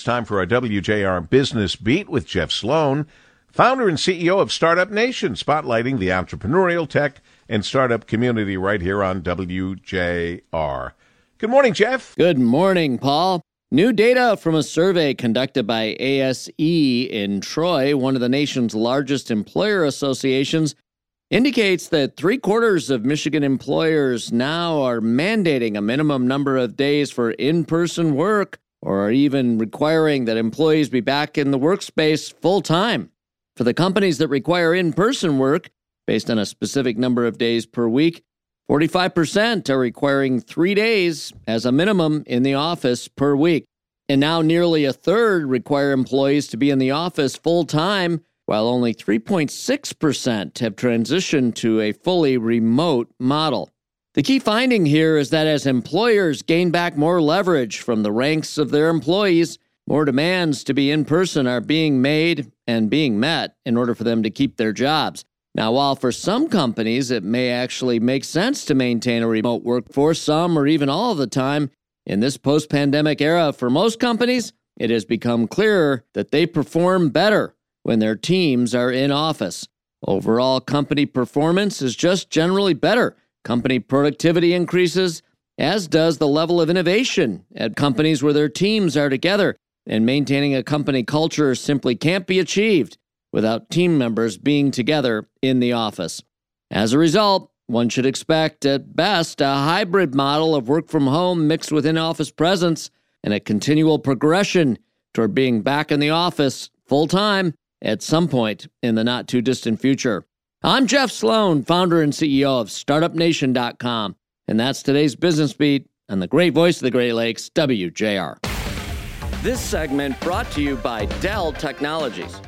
It's time for our WJR Business Beat with Jeff Sloan, founder and CEO of Startup Nation, spotlighting the entrepreneurial tech and startup community right here on WJR. Good morning, Jeff. Good morning, Paul. New data from a survey conducted by ASE in Troy, one of the nation's largest employer associations, indicates that three quarters of Michigan employers now are mandating a minimum number of days for in person work or even requiring that employees be back in the workspace full time. For the companies that require in person work, based on a specific number of days per week, 45% are requiring three days as a minimum in the office per week. And now nearly a third require employees to be in the office full time, while only 3.6% have transitioned to a fully remote model. The key finding here is that as employers gain back more leverage from the ranks of their employees, more demands to be in person are being made and being met in order for them to keep their jobs. Now, while for some companies it may actually make sense to maintain a remote workforce some or even all the time, in this post pandemic era, for most companies, it has become clearer that they perform better when their teams are in office. Overall company performance is just generally better Company productivity increases, as does the level of innovation at companies where their teams are together. And maintaining a company culture simply can't be achieved without team members being together in the office. As a result, one should expect, at best, a hybrid model of work from home mixed with in office presence and a continual progression toward being back in the office full time at some point in the not too distant future. I'm Jeff Sloan, founder and CEO of StartupNation.com, and that's today's Business Beat on the great voice of the Great Lakes, WJR. This segment brought to you by Dell Technologies.